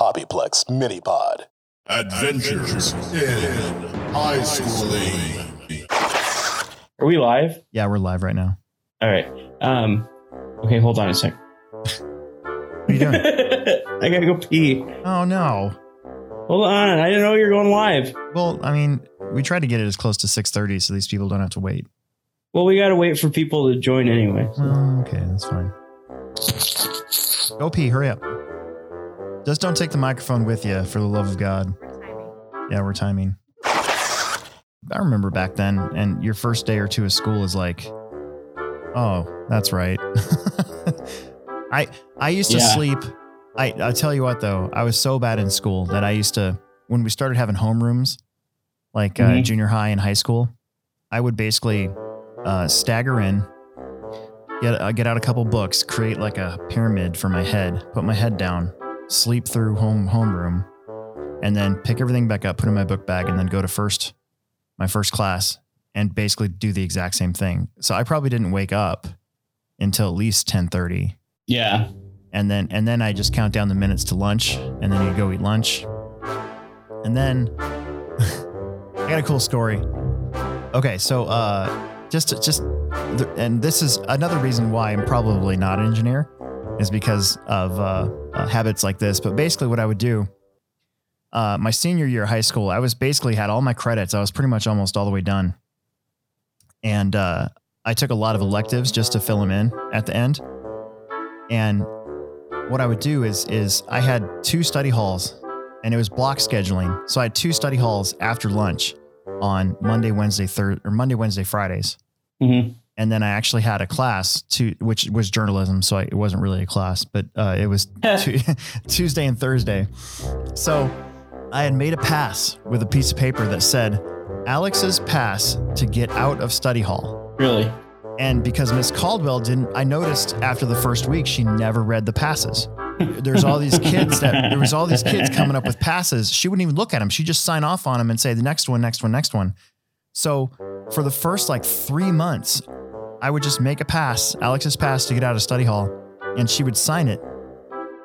Hobbyplex Mini Pod. Adventures in High Schooling. Are we live? Yeah, we're live right now. All right. Um. Okay, hold on a sec. What are you doing? I gotta go pee. oh no. Hold on. I didn't know you were going live. Well, I mean, we tried to get it as close to 6:30 so these people don't have to wait. Well, we gotta wait for people to join anyway. Well, okay, that's fine. Go pee, hurry up. Just don't take the microphone with you for the love of God. Yeah, we're timing. I remember back then, and your first day or two of school is like, oh, that's right. I I used to Yeah. sleep. I I tell you what though, I was so bad in school that I used to when we started having homerooms, like uh, Mhm. junior high and high school, I would basically uh, stagger in, get uh, get out a couple books, create like a pyramid for my head, put my head down, sleep through home homeroom, and then pick everything back up, put it in my book bag, and then go to first my first class and basically do the exact same thing. So I probably didn't wake up until at least ten thirty, Yeah. and then and then I just count down the minutes to lunch, and then you go eat lunch, and then I got a cool story. Okay, so uh, just just and this is another reason why I'm probably not an engineer is because of uh, uh, habits like this. But basically, what I would do, uh, my senior year of high school, I was basically had all my credits. I was pretty much almost all the way done, and uh, I took a lot of electives just to fill them in at the end. And what I would do is is I had two study halls, and it was block scheduling. So I had two study halls after lunch on Monday, Wednesday, third or Monday, Wednesday, Fridays hmm and then I actually had a class to which was journalism, so I, it wasn't really a class, but uh, it was tu- Tuesday and Thursday. So I had made a pass with a piece of paper that said Alex's pass to get out of study hall. Really? And because Miss Caldwell didn't, I noticed after the first week she never read the passes. There's all these kids that there was all these kids coming up with passes. She wouldn't even look at them. She'd just sign off on them and say the next one, next one, next one. So for the first like three months, I would just make a pass, Alex's pass to get out of study hall, and she would sign it,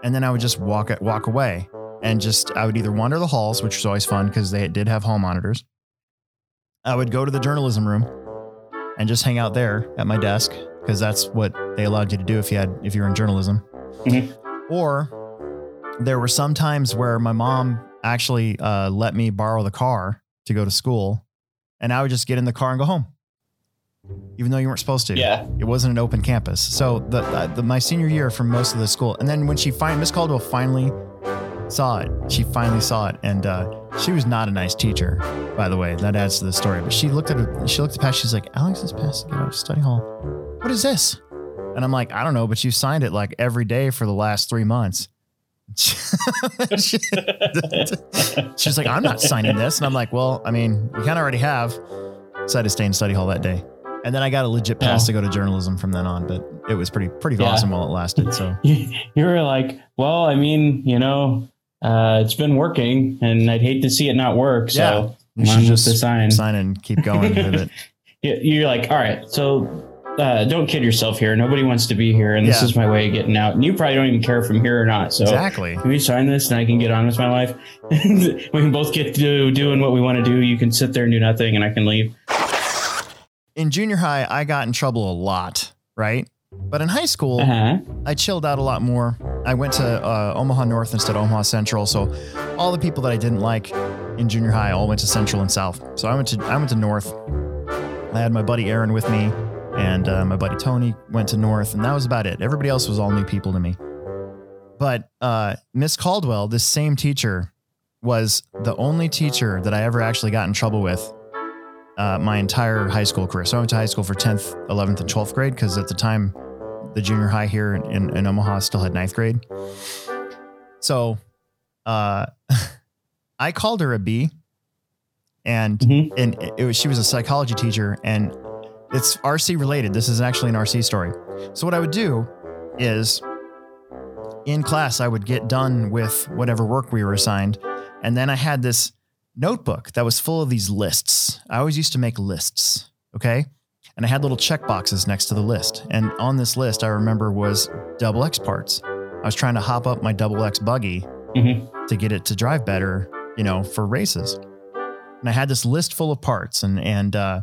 and then I would just walk walk away and just I would either wander the halls, which was always fun because they did have hall monitors. I would go to the journalism room and just hang out there at my desk because that's what they allowed you to do if you had if you were in journalism. Mhm. Or there were some times where my mom actually uh, let me borrow the car to go to school, and I would just get in the car and go home, even though you weren't supposed to. Yeah. It wasn't an open campus. So the, the, the my senior year for most of the school, and then when she finally Miss Caldwell finally saw it, she finally saw it, and uh, she was not a nice teacher, by the way. That adds to the story. But she looked at her, She looked at past. She's like, "Alex is passed to get out of study hall. What is this?" And I'm like, "I don't know, but you signed it like every day for the last three months." She's like, I'm not signing this. And I'm like, well, I mean, you kind of already have. Decided to stay in study hall that day. And then I got a legit pass Oh. to go to journalism from then on, but it was pretty pretty Yeah. awesome while it lasted. So You, you were like, well, I mean, you know, uh, it's been working, and I'd hate to see it not work. So you I'm should just sign. sign and keep going with it. You- You're like, all right, so uh, don't kid yourself here. Nobody wants to be here, and this Yeah. is my way of getting out. And you probably don't even care if I'm here or not. So exactly. can we sign this and I can get on with my life? we can both get to doing what we want to do. You can sit there and do nothing, and I can leave. In junior high, I got in trouble a lot, right? But in high school, Uh huh. I chilled out a lot more. I went to uh, Omaha North instead of Omaha Central, so all the people that I didn't like in junior high all went to Central and South. So I went to I went to North. I had my buddy Aaron with me, and uh, my buddy Tony went to North, and that was about it. Everybody else was all new people to me. But uh, Miss Caldwell, this same teacher, was the only teacher that I ever actually got in trouble with uh, my entire high school career. So I went to high school for 10th, 11th, and 12th grade because at the time, the junior high here in, in, in Omaha still had ninth grade. So uh, I called her a B, and Mhm. and it was she was a psychology teacher, and it's RC related. This is actually an RC story. So what I would do is in class I would get done with whatever work we were assigned, and then I had this notebook that was full of these lists. I always used to make lists, okay? And I had little check boxes next to the list. And on this list, I remember was double X parts. I was trying to hop up my double X buggy Mhm. to get it to drive better, you know, for races. And I had this list full of parts, and and uh,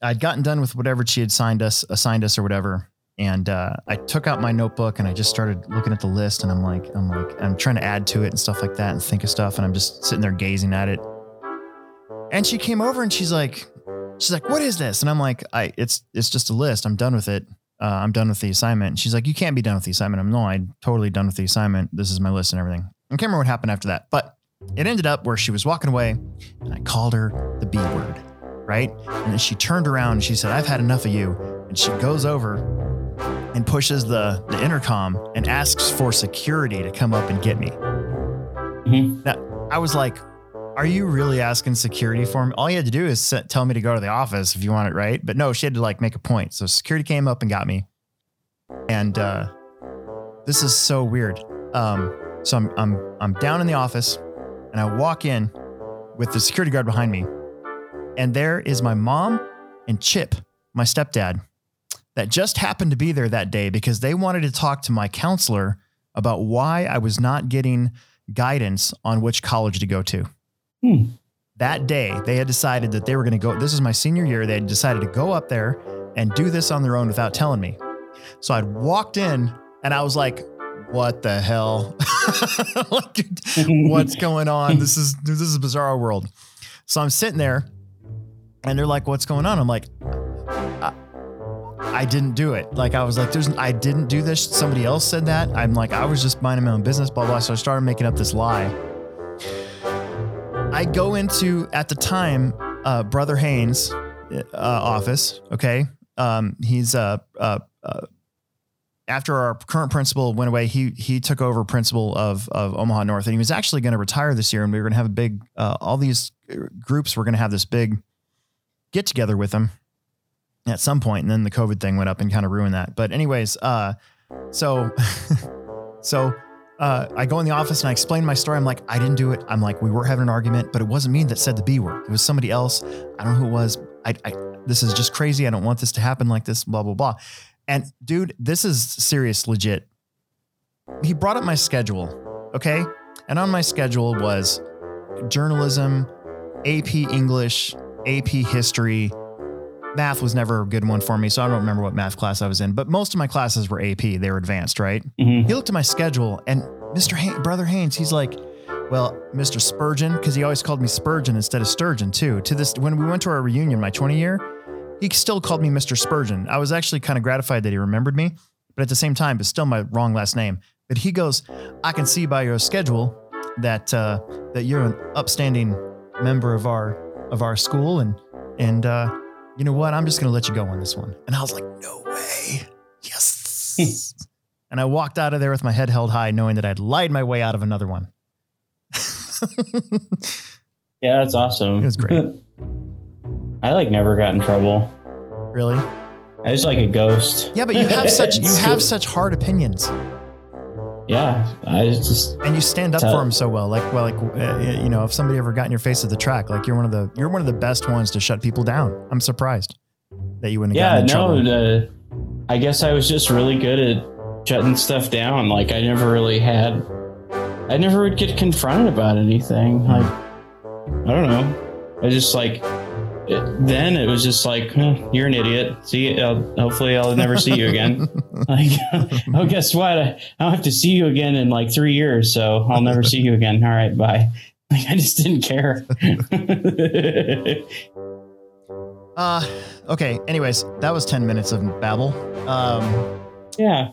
I'd gotten done with whatever she had signed us, assigned us, or whatever. And uh, I took out my notebook and I just started looking at the list, and I'm like, I'm like, I'm trying to add to it and stuff like that, and think of stuff, and I'm just sitting there gazing at it. And she came over and she's like, she's like, what is this? And I'm like, I, it's it's just a list. I'm done with it. Uh, I'm done with the assignment. And she's like, you can't be done with the assignment. I'm no, I'm totally done with the assignment. This is my list and everything. I can't remember what happened after that, but it ended up where she was walking away and I called her the B word, right? And then she turned around and she said, I've had enough of you. And she goes over and pushes the, the intercom and asks for security to come up and get me. Mhm. Now, I was like, are you really asking security for me? All you had to do is set, tell me to go to the office if you want it, right? But no, she had to like make a point. So security came up and got me. And uh, this is so weird. Um, so I'm, I'm, I'm down in the office and I walk in with the security guard behind me. And there is my mom and Chip, my stepdad, that just happened to be there that day because they wanted to talk to my counselor about why I was not getting guidance on which college to go to. Hmm. That day, they had decided that they were going to go. This is my senior year. They had decided to go up there and do this on their own without telling me. So I'd walked in and I was like, what the hell? like, what's going on? This is this is a bizarre world. So I'm sitting there and they're like, what's going on? I'm like, I, I didn't do it. Like I was like, there's I didn't do this. Somebody else said that. I'm like, I was just minding my own business, blah blah. So I started making up this lie. I go into at the time, uh, Brother Haynes' uh, office. Okay, um, he's uh, uh, uh, after our current principal went away, he he took over principal of of Omaha North, and he was actually going to retire this year, and we were going to have a big. Uh, all these groups were going to have this big get together with him at some point, and then the COVID thing went up and kind of ruined that. But anyways, uh, so so uh, I go in the office and I explain my story. I'm like, I didn't do it. I'm like, we were having an argument, but it wasn't me that said the B word. It was somebody else. I don't know who it was. I, I this is just crazy. I don't want this to happen like this. Blah blah blah. And dude, this is serious, legit. He brought up my schedule, okay, and on my schedule was journalism, AP English, AP History. Math was never a good one for me, so I don't remember what math class I was in. But most of my classes were AP; they were advanced, right? Mhm. He looked at my schedule and Mr. Hay- Brother Haynes, he's like, well, Mr. Spurgeon, because he always called me Spurgeon instead of Sturgeon too. To this, when we went to our reunion, my 20 year, he still called me Mr. Spurgeon. I was actually kind of gratified that he remembered me, but at the same time, it's still my wrong last name. But he goes, I can see by your schedule that uh, that you're an upstanding member of our of our school, and and uh, you know what? I'm just gonna let you go on this one. And I was like, no way, yes. And I walked out of there with my head held high, knowing that I'd lied my way out of another one. Yeah, that's awesome. It was great. I like never got in trouble. really? I was like a ghost. Yeah, but you have such you have such hard opinions, Yeah, I just and you stand up for them so well. Like, well, like uh, you know, if somebody ever got in your face at the track, like you're one of the you're one of the best ones to shut people down. I'm surprised that you wouldn't yeah. in No, the, I guess I was just really good at shutting stuff down. Like I never really had. I never would get confronted about anything. Like I don't know. I just like. It, then it was just like, huh, you're an idiot. See, I'll, hopefully I'll never see you again. like, oh, guess what? I, I don't have to see you again in like three years, so I'll never see you again. All right, bye. Like, I just didn't care. Uh, okay. Anyways, that was ten minutes of babble. Um, yeah.